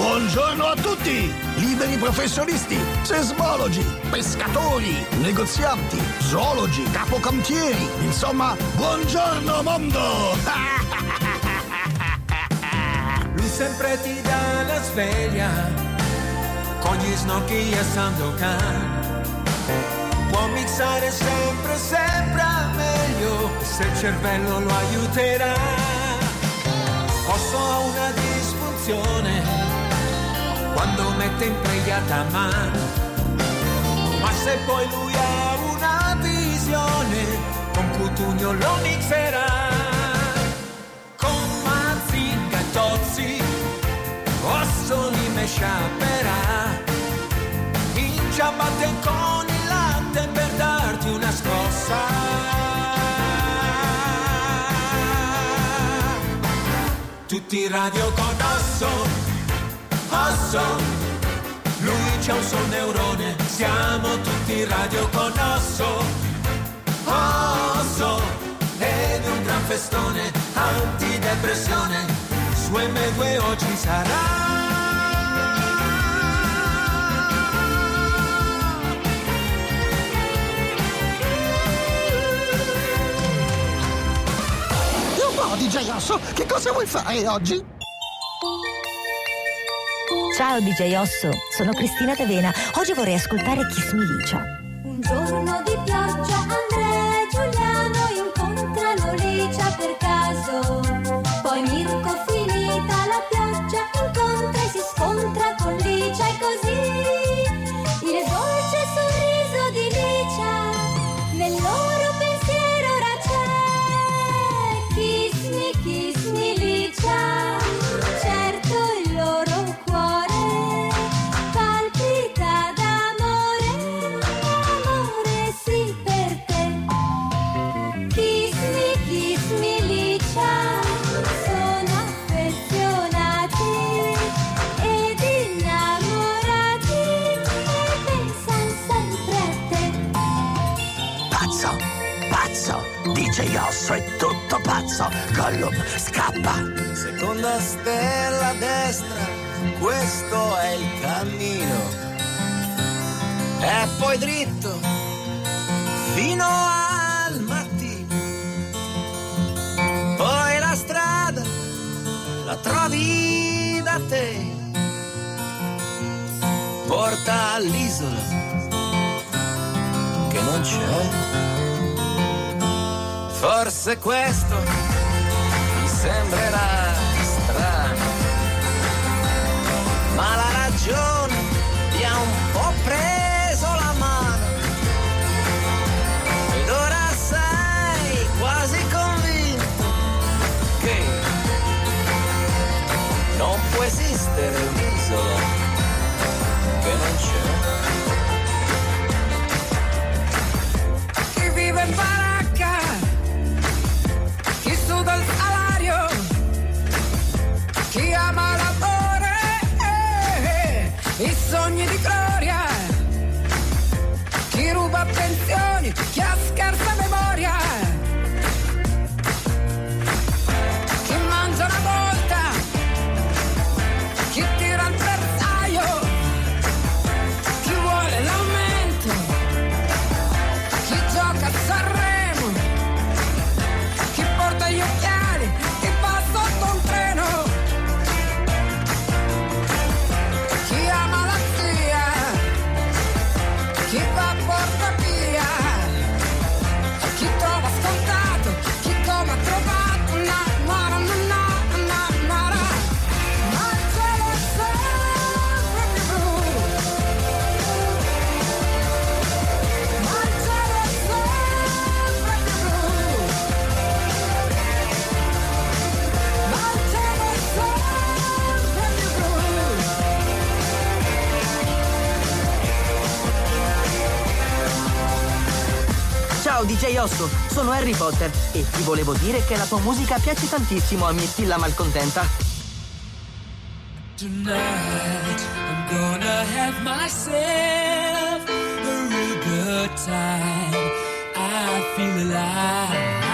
Buongiorno a tutti! Liberi professionisti, sesmologi, pescatori, negozianti, zoologi, capocantieri, insomma, buongiorno mondo! Lui sempre ti dà la sveglia con gli snocchi e Sandokan. Può mixare sempre, sempre meglio se il cervello lo aiuterà. Posso una disfunzione quando mette impregliata mano. Ma se poi lui ha una visione, con Cutugno lo mixerà. Con Mazinga e Tozzi, Ossoli me sciaperà. In ciabatte con il latte per darti una scossa. Tutti in radio con Osso, Osso, lui c'ha un sol neurone, siamo tutti radio con Osso, Osso, ed un gran festone, antidepressione, su M2 oggi sarà. DJ Osso, che cosa vuoi fare oggi? Ciao DJ Osso, sono Cristina D'Avena. Oggi vorrei ascoltare Kiss Me Licia. Un giorno di pioggia Andrea e Giuliano incontrano Licia per caso. Tutto pazzo. Gollum, scappa! Seconda stella a destra, questo è il cammino. E poi dritto fino al mattino. Poi la strada la trovi da te. Porta all'isola che non c'è. Forse questo mi sembrerà strano, ma la ragione ti ha un po' preso la mano. Ed ora sei quasi convinto che non può esistere un'isola sogni di gloria, Osso, sono Harry Potter e ti volevo dire che la tua musica piace tantissimo a Mirtilla Malcontenta. Tonight I'm gonna have myself a real good time. I feel alive.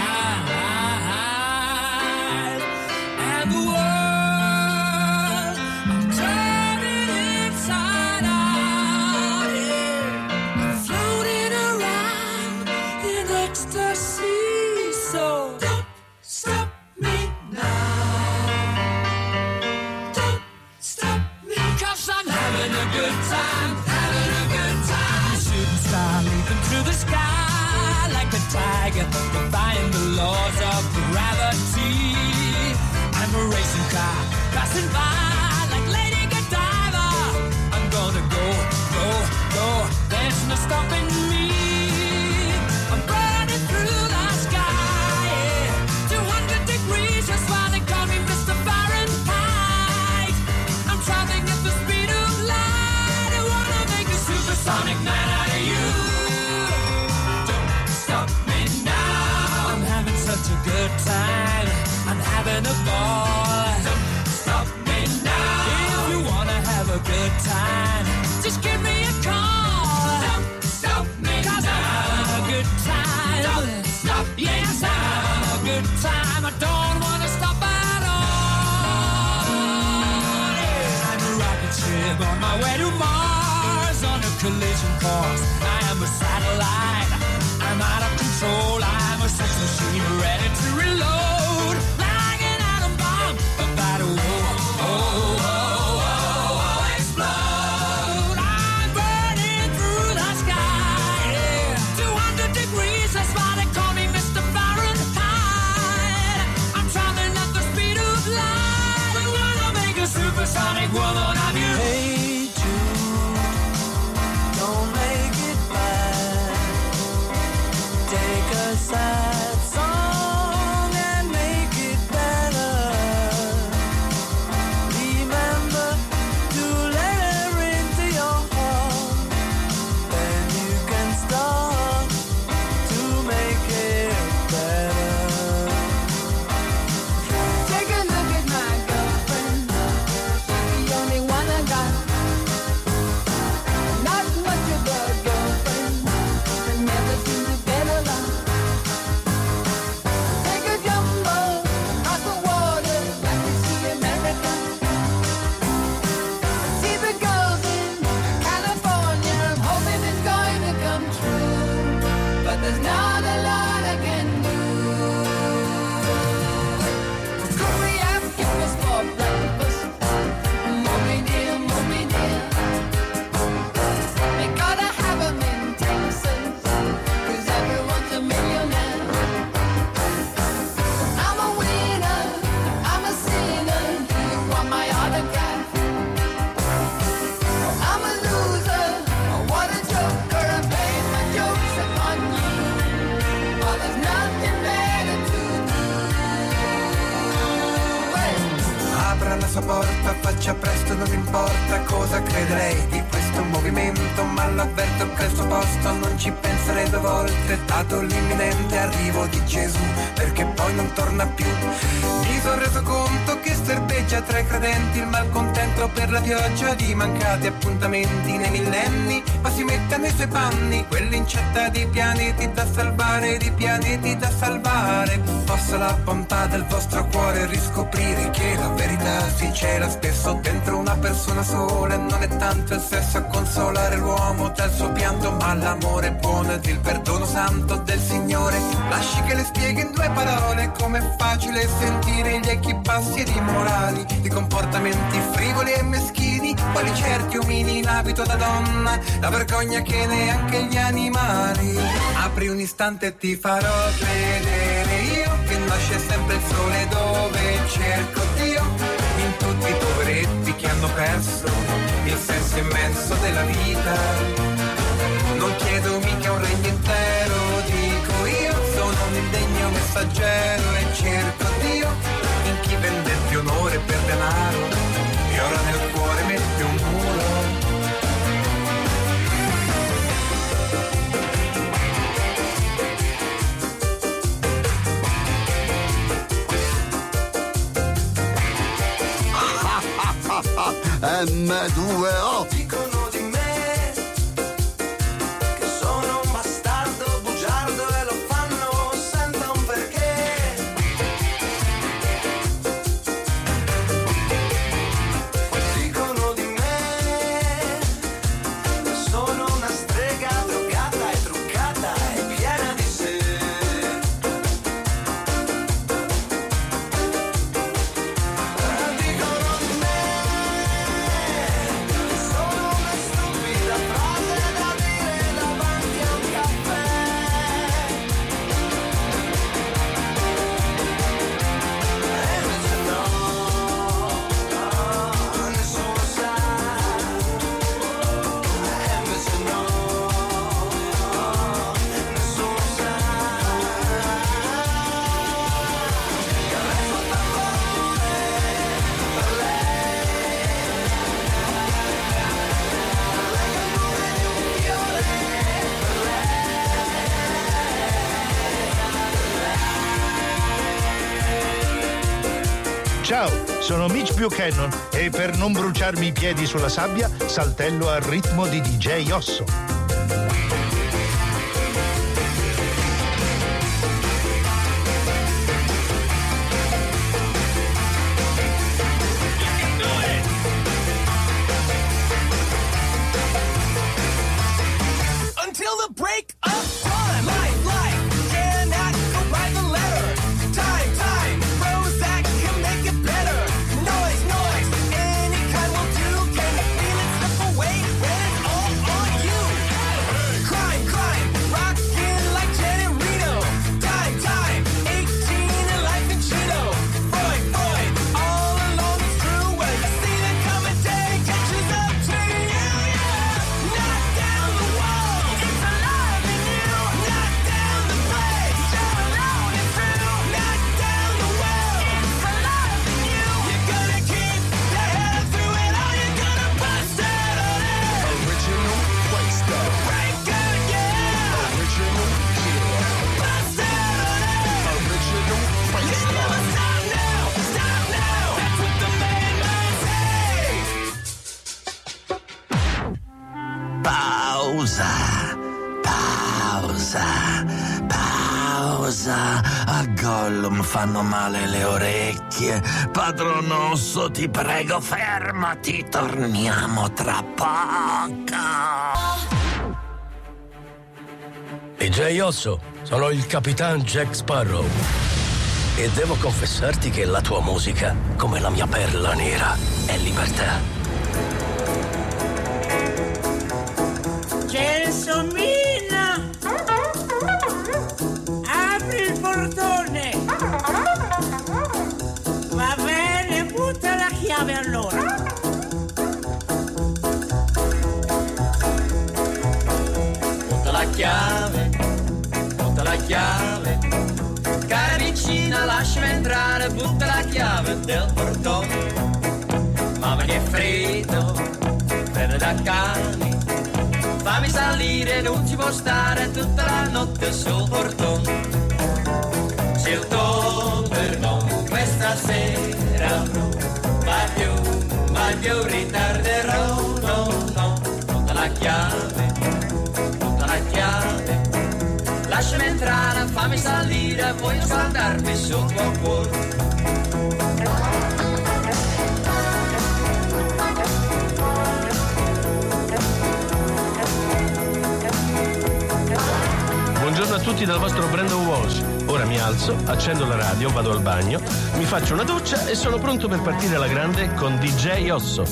Guadalajara. Importa cosa crederei di questo movimento, ma l'avverto che al suo posto non ci penserei due volte, dato l'imminente arrivo di Gesù, perché poi non torna più. Mi sono reso conto che serpeggia tra i credenti il malcontento per la pioggia di mancati appuntamenti nei millenni, ma si mette nei suoi panni, quell'incetta di pianeti da salvare, di pianeti da salvare. Possa la bontà del vostro cuore riscoprire che la verità si cela spesso dentro una persona sola e non è tanto il sesso a consolare l'uomo dal suo pianto, ma l'amore buono ed il perdono santo del Signore. Lasci che le spieghi in due parole com'è facile sentire gli echi bassi ed immorali di comportamenti frivoli e meschini, quali certi omini in abito da donna, la vergogna che neanche gli animali. Apri un istante e ti farò vedere io che nasce sempre il sole dove cerco Dio in tutti i poveretti che hanno perso il senso immenso della vita. Non chiedo mica un regno intero, dico io, sono un indegno messaggero e cerco Dio onore per denaro e ora nel cuore mette un muro. M2O Mitch Buchanan e per non bruciarmi i piedi sulla sabbia saltello al ritmo di DJ Osso. Male le orecchie. Padron Osso, ti prego, fermati. Torniamo tra poco. DJ Osso, sono il capitan Jack Sparrow. E devo confessarti che la tua musica, come la mia perla nera, è libertà. Gelsomina! Chiave. Cara vicina, lasciami entrare, butta la chiave del portone. Mamma che freddo, bene da cani. Fammi salire, non ci può stare tutta la notte sul portone. Se il tuo perdono questa sera non va più, mai più ritarderò, no, no. Butta la chiave, Lasciami entrare, fammi salire, voglio saldarmi sul tuo cuore. Buongiorno a tutti dal vostro Brandon Walsh. Ora mi alzo, accendo la radio, vado al bagno, mi faccio una doccia e sono pronto per partire alla grande con DJ Osso.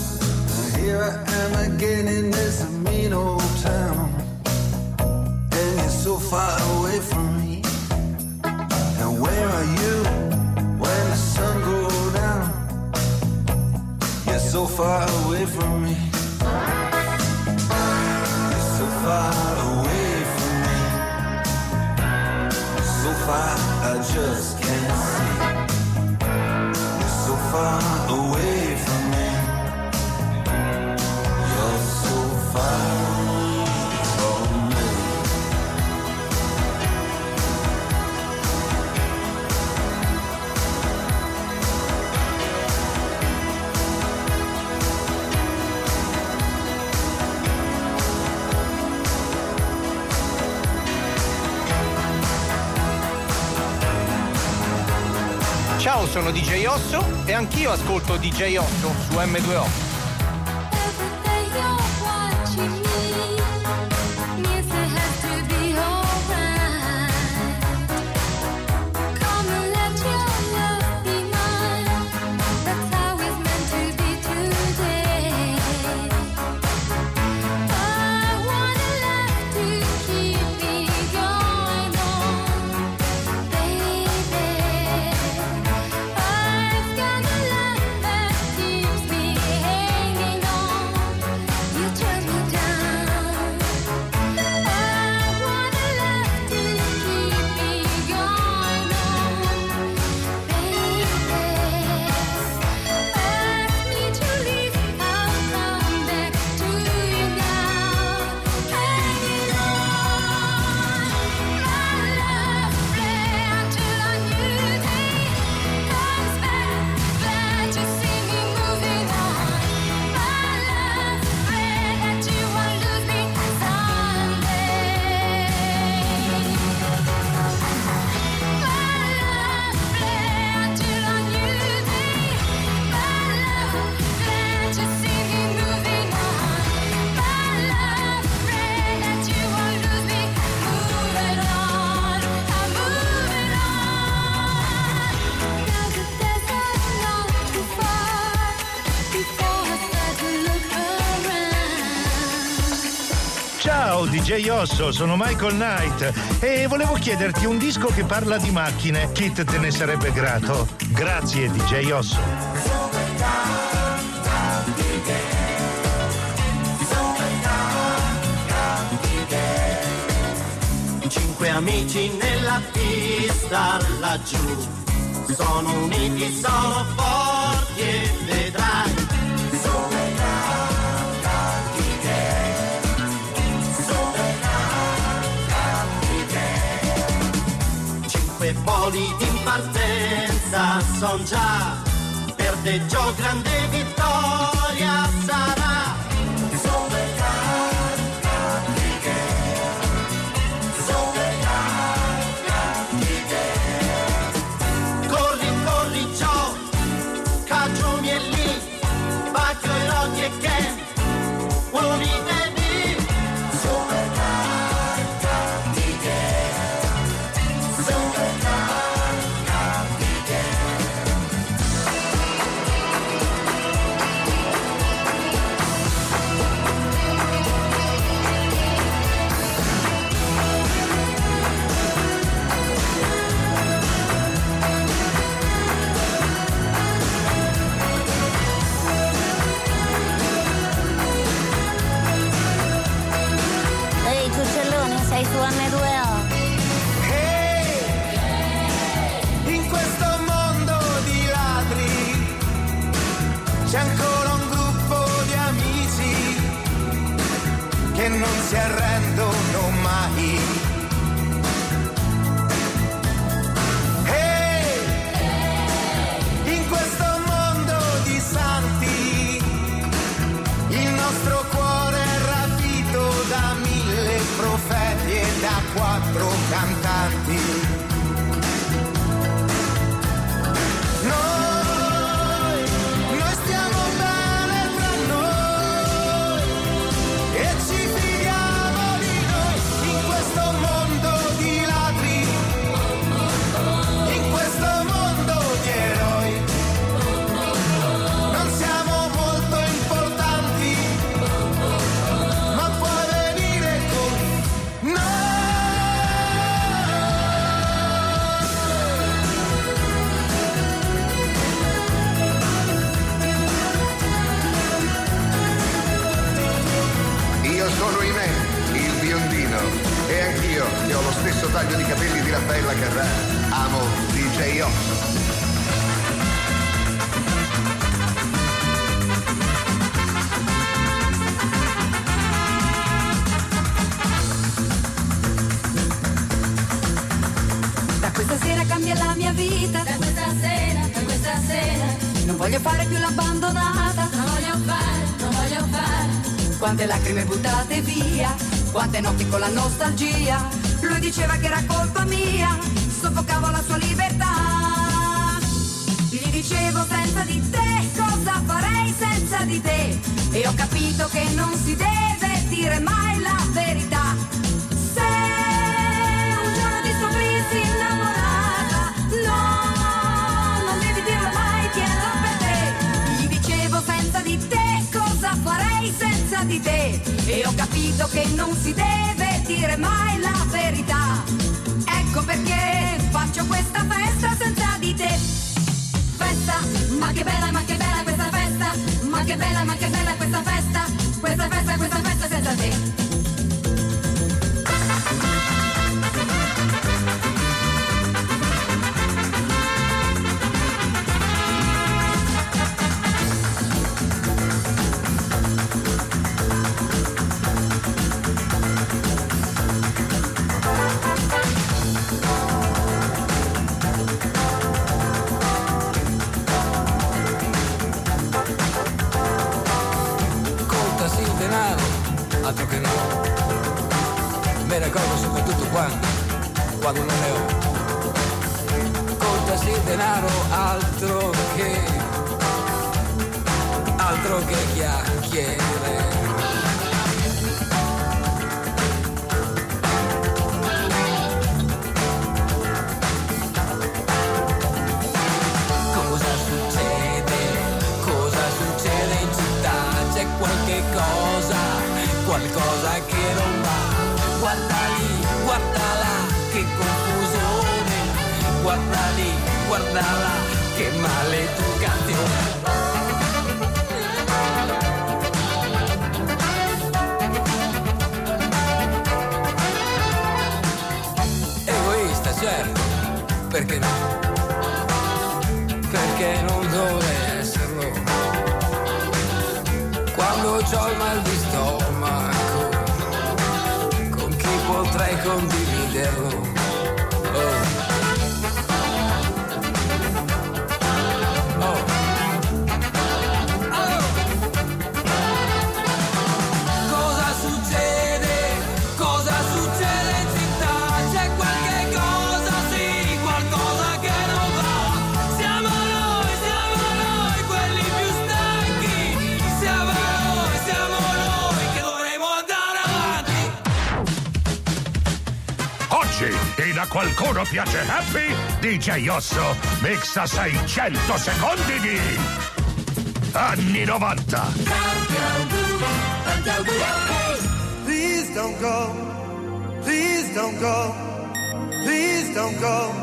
Here I am again in this mean old town. Far away from me. And where are you when the sun goes down? You're so far away from me. You're so far away from me. So far I just can't sono DJ Osso e anch'io ascolto DJ Osso su M2O. DJ Osso, sono Michael Knight e volevo chiederti un disco che parla di macchine. Kit te ne sarebbe grato. Grazie DJ Osso. Cinque amici nella pista laggiù sono uniti, sono forti e vedrai. Voli in partenza son già per te Gio grande vittoria sarà. Di te. E ho capito che non si deve dire mai la verità. Ecco perché faccio questa festa senza di te. Festa, ma che bella, ma che bella questa festa. Ma che bella, ma che bella questa festa. Questa festa, questa festa senza te. ricordo soprattutto quando, quando non ne ho. Conta sì denaro, altro che, altro che chiacchiere. qualche cosa, qualcosa che non va. Guarda confusione. Guarda lì, guarda là, che maleducazione. Egoista, certo, perché no? Perché non dovrei esserlo? Quando ho il mal di stomaco, con chi potrei condividerlo? Piace Happy, DJ Osso mixa 600 secondi di anni 90. Please don't go. Please don't go. Please don't go.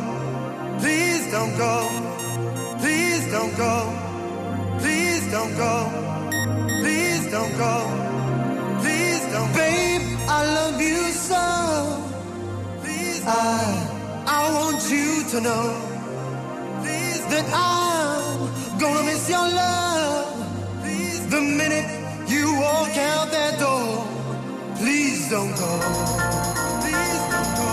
Please don't go. Please don't go. Please don't go. Please don't go. Please don't Babe, I love you so. Please I I want you to know please that I'm gonna miss your love. Please the minute you walk out that door. Please don't go. Please don't go.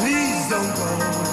Please don't go.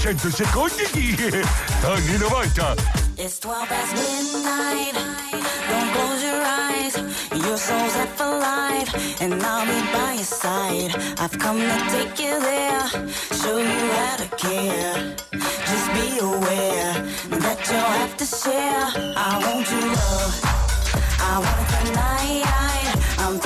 600 secondi di anni 90. It's 12 past midnight. Don't close your eyes. Your soul's up life, and I'll be by your side. I've come to take you there, show you how to care. Just be aware that you'll have to share. I want your love. I want it tonight. I'm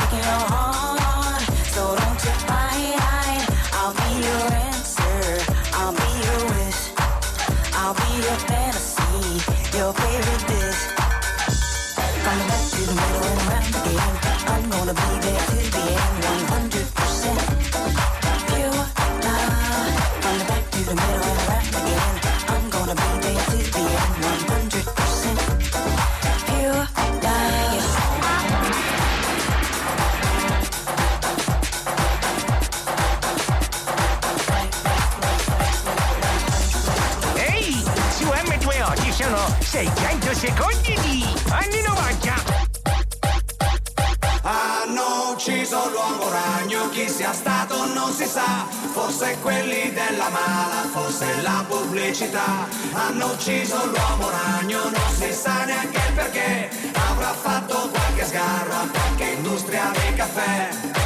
della mala, forse la pubblicità. Hanno ucciso l'uomo ragno, non si sa neanche il perché, avrà fatto qualche sgarro a qualche industria del caffè.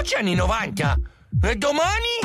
Oggi anni 90. E domani?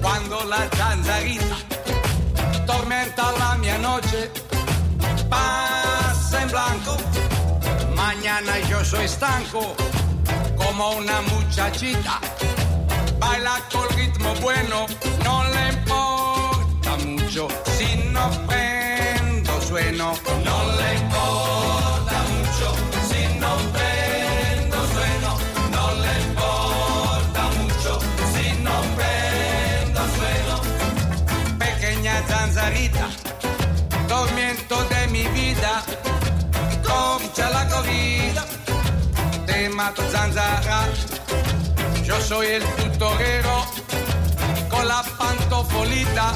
Quando la zanzarita tormenta la mia noche, pasa en blanco. Mañana yo soy estanco, como una muchachita. Baila con ritmo bueno, no le importa mucho. Si no prendo sueno, no le importa te mato zanzara. Yo soy el tutorero con la pantofolita.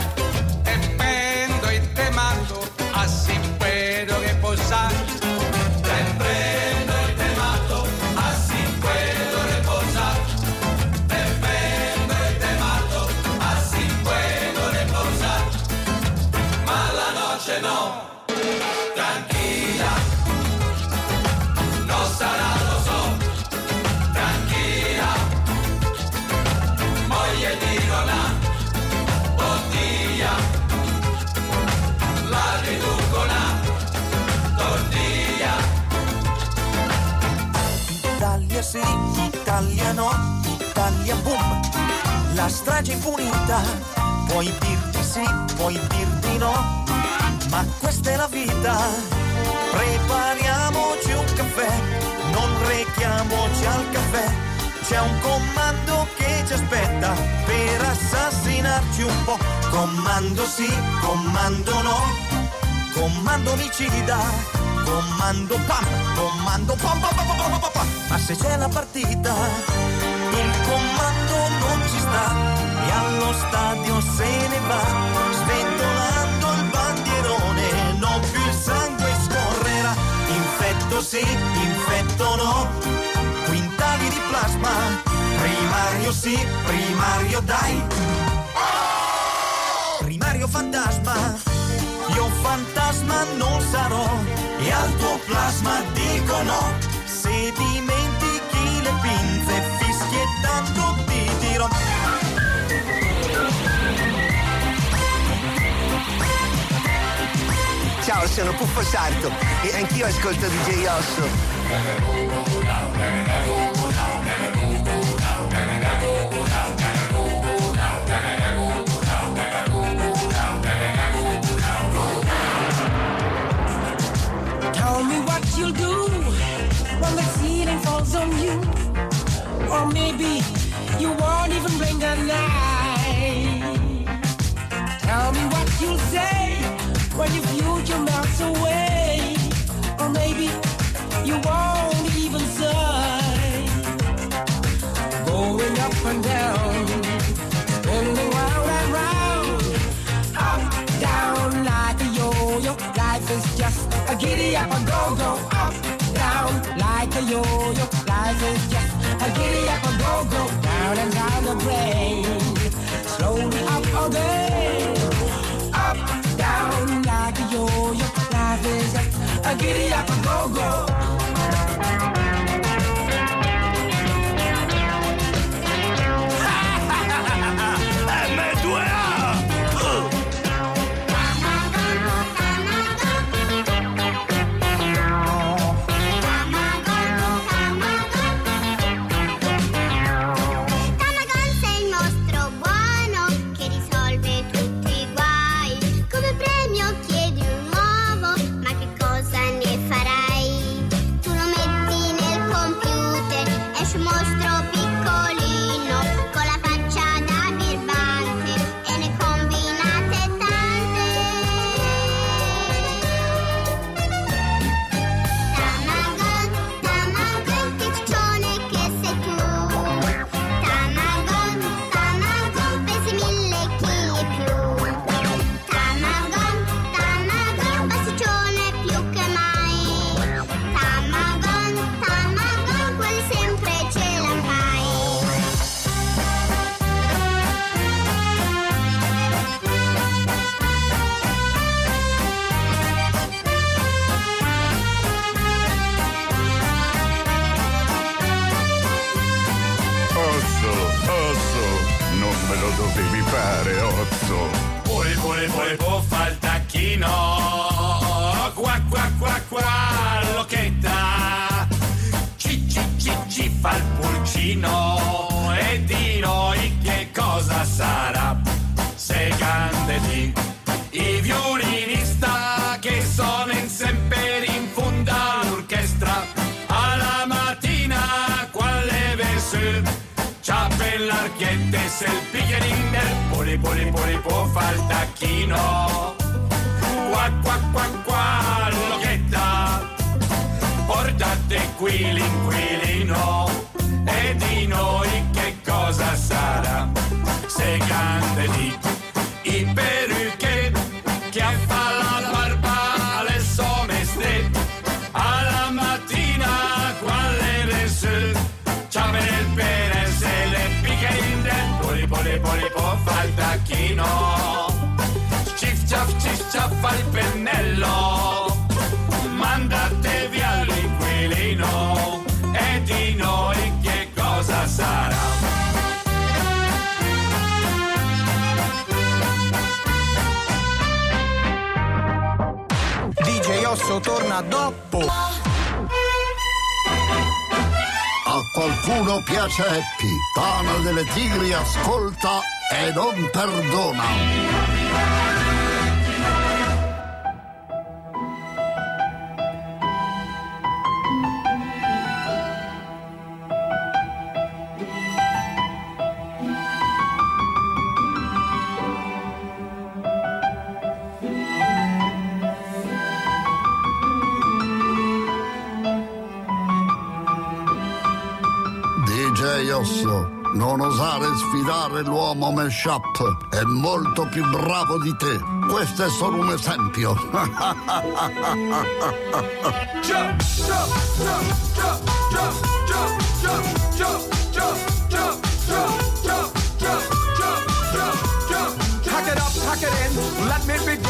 Te prendo y te mato, así puedo reposar. Italia no, Italia boom, la strage impunita, puoi dirti sì, puoi dirti no, ma questa è la vita, prepariamoci un caffè, non rechiamoci al caffè, c'è un comando che ci aspetta per assassinarci un po', comando sì, comando no, comando omicida. Comando pam, comando pam pam pam pam pam pam. Ma se c'è la partita, il comando non ci sta e allo stadio se ne va, sventolando il bandierone, non più il sangue scorrerà. Infetto sì, infetto no, quintali di plasma, primario sì, primario dai. Primario fantasma, io fantasma non sarò e al tuo plasma dico no. Se dimentichi le pinze fischiettando ti dirò. Ciao, sono Puffo Sarto e anch'io ascolto DJ Osso. Tell me what you'll do when the ceiling falls on you. Or maybe you won't even blink an eye. Tell me what you'll say when your future melts away. Or maybe you won't even sigh. Going up and down, a lo dovevi fare, Ozzo. Pure, pure, pure, può fa il tacchino. Qua, qua, qua, qua, l'occhetta. Ci, ci, ci, ci fa il pulcino. E di noi che cosa sarà? Sei grande, sì. Se il piglierin del poli poli poli il tacchino Qua qua qua qua l'occhetta Portate qui l'inquilino. E di noi che cosa sarà? Se grande di i tacchino Cif ciaf cif ciaf fa il pennello. Mandate via l'inquilino E di noi che cosa sarà? DJ Osso torna dopo. Qualcuno piace Happy, Tana delle Tigri ascolta e non perdona. Non osare sfidare l'uomo Meshup, è molto più bravo di te. Questo è solo un esempio. jump, it up, pack it in, let me begin.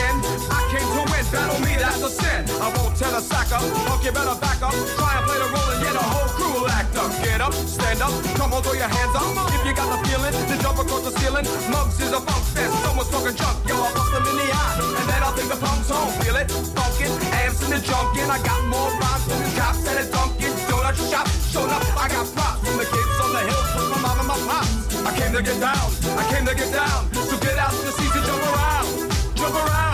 Battle me, that's a sin. I won't tell a sacker, punk, you better back up. Try and play the role and get a whole crew will act up. Get up, stand up, come on, throw your hands up. If you got the feeling, then jump across the ceiling. Mugs is a funk fest, someone's talking junk, yo, I'll bust them in the eye. And then I'll take the punks home, feel it? Funkin', amps in the junkin', I got more rhymes than the cops at a Dunkin' Donut shop. Showed up, I got props from the kids on the hill, from my mom and my pops. I came to get down, I came to get down. So get out to see to jump around, jump around,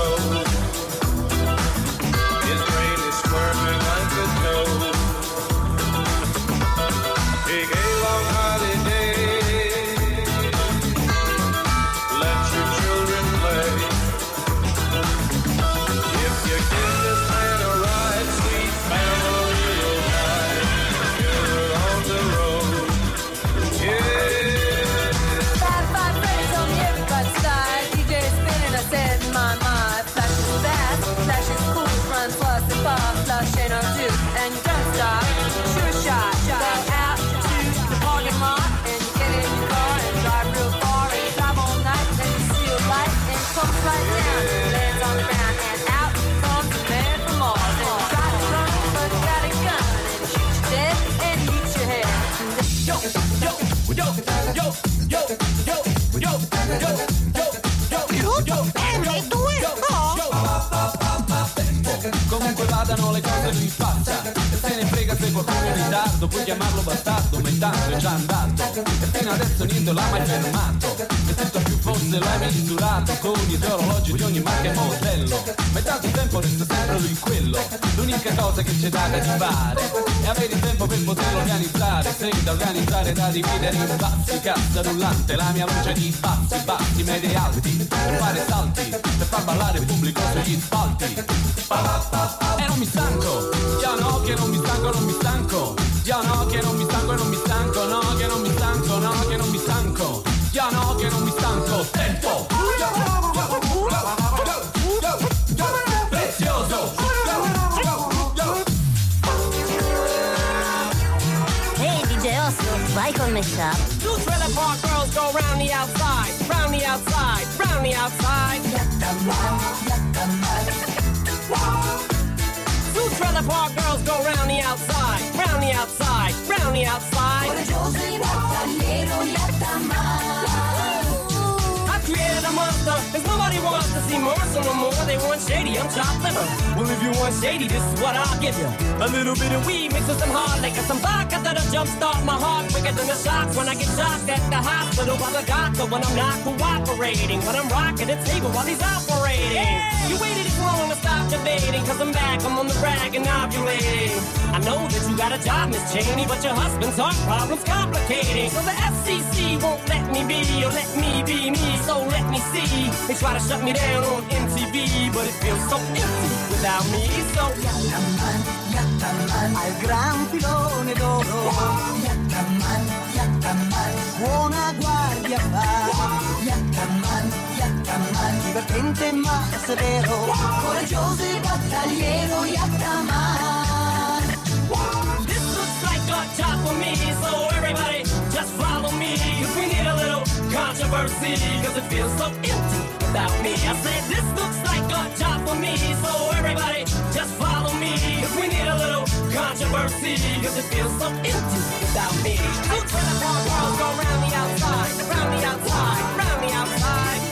Puoi chiamarlo bastardo ma intanto è già andato E fino adesso niente l'ha mai fermato E tutto più forse l'hai misurato con i tuoi orologi di ogni marca e modello. Metà del tempo resta sempre lui quello. L'unica cosa che c'è da fare è avere il tempo per poterlo organizzare. Senza organizzare da dividere in bassi, cassa rullante, la mia voce di bassi, bassi, medi e alti. Per fare salti, per far ballare il pubblico sugli spalti. E non mi stanco, io no che non mi stanco, non mi stanco. Io no che non mi stanco e non mi stanco, no che non mi stanco, no che non mi stanco. Io no che non mi stanco, tempo. Prezioso. Ehi DJ Osso, vai col mashup. Two trailer park girls go round the outside, round the outside, round the outside. Two trailer park girls go round the outside, round the outside, round the outside. Monster, cause nobody wants to see Marshall no more. They want shady, I'm chopped liver. Well, if you want shady, this is what I'll give you. A little bit of weed mixed with some hard liquor, some vodka that'll jumpstart my heart quicker than the shots when I get shocked at the hospital by the doctor when I'm not cooperating. When I'm rocking the table while he's operating. You waited this long to stop debating, cause I'm back, I'm on the brag and ovulating. I know that you got a job, Miss Cheney, but your husband's heart problem's complicating. So the FCC won't let me be, or let me be me, so let me see. They try to shut me down on MTV, but it feels so empty without me, so Yattaman, Yattaman, al gran filone d'oro. Yattaman, Yattaman, buona guardia fa. Yattaman, Yattaman, divertente ma severo. Coraggioso e battagliero, Yattaman. This looks like a job for me, controversy, cause it feels so empty without me. I said this looks like a job for me, so everybody just follow me. Cause we need a little controversy, cause it feels so empty without me. Two trailer park girls go round the outside, round the outside, round the outside.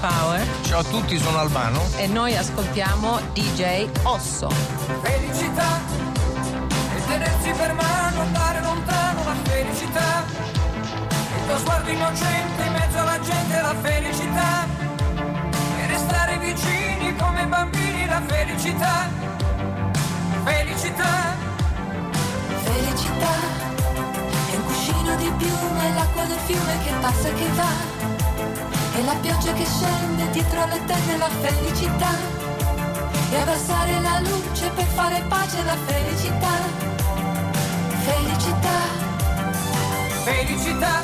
Power Ciao a tutti, sono Albano. e noi ascoltiamo DJ Osso. Felicità e tenersi per mano, andare lontano la felicità. Il tuo sguardo innocente in mezzo alla gente la felicità. E restare vicini come bambini la felicità. Felicità. Felicità è un cuscino di piume, l'acqua del fiume che passa e che va. E la pioggia che scende dietro le tende la felicità. E abbassare la luce per fare pace la felicità. Felicità. Felicità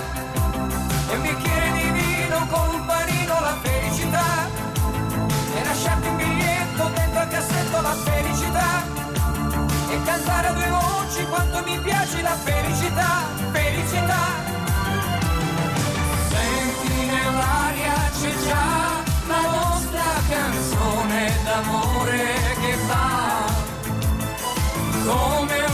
e un bicchiere di vino con un panino la felicità e lasciarti un biglietto dentro al cassetto la felicità e cantare a due voci quanto mi piace la felicità, felicità. C'è già la nostra canzone d'amore che va. Come un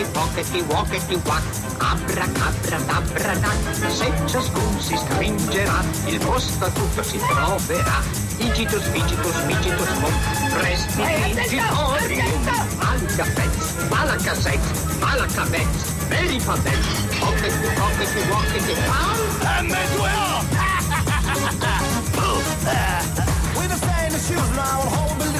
Pockety, pockety, walkety, wack, abracabra, senza scun si stringerà, il posto a tutto si troverà. Igitus, vigitus, migitus, mum, presti, vigitori, alcapez, malacasez, malacabez, veripabez, pockety, pockety, walkety, M2O! We're the same as shoes now, build the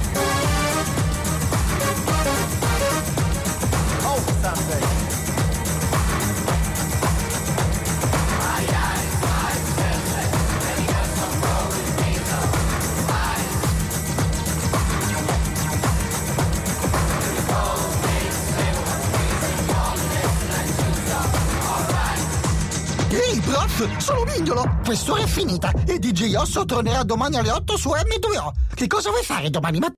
Sono Mignolo. Quest'ora è finita e DJ Osso tornerà domani alle 8 su M2O. Che cosa vuoi fare domani mattina?